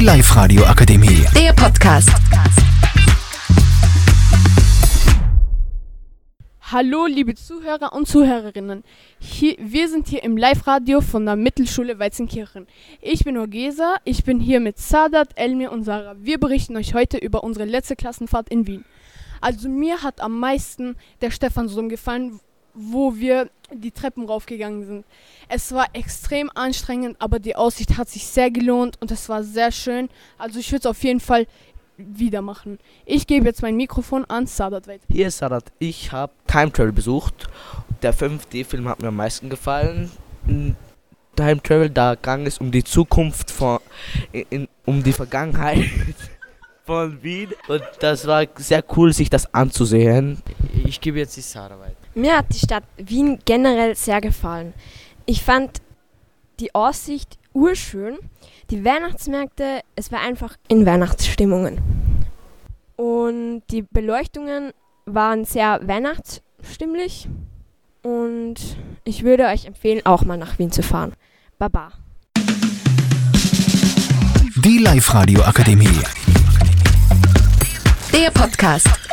Live-Radio Akademie. Der Podcast. Hallo, liebe Zuhörer und Zuhörerinnen. Hier, wir sind hier im Live-Radio von der Mittelschule Weizenkirchen. Ich bin Ogesa, ich bin hier mit Sadat, Elmir und Sarah. Wir berichten euch heute über unsere letzte Klassenfahrt in Wien. Also mir hat am meisten der Stephansdom gefallen, wo wir die Treppen raufgegangen sind. Es war extrem anstrengend, aber die Aussicht hat sich sehr gelohnt und es war sehr schön. Also ich würde es auf jeden Fall wieder machen. Ich gebe jetzt mein Mikrofon an Sadat weiter. Hier ist Sadat. Ich habe Time Travel besucht. Der 5D-Film hat mir am meisten gefallen. Time Travel, da ging es um die Zukunft von, in, um die Vergangenheit von Wien. Und das war sehr cool, sich das anzusehen. Ich gebe jetzt die Sarah weiter. Mir hat die Stadt Wien generell sehr gefallen. Ich fand die Aussicht urschön. Die Weihnachtsmärkte, es war einfach in Weihnachtsstimmungen. Und die Beleuchtungen waren sehr weihnachtsstimmlich. Und ich würde euch empfehlen, auch mal nach Wien zu fahren. Baba. Die Live-Radio Akademie. Der Podcast.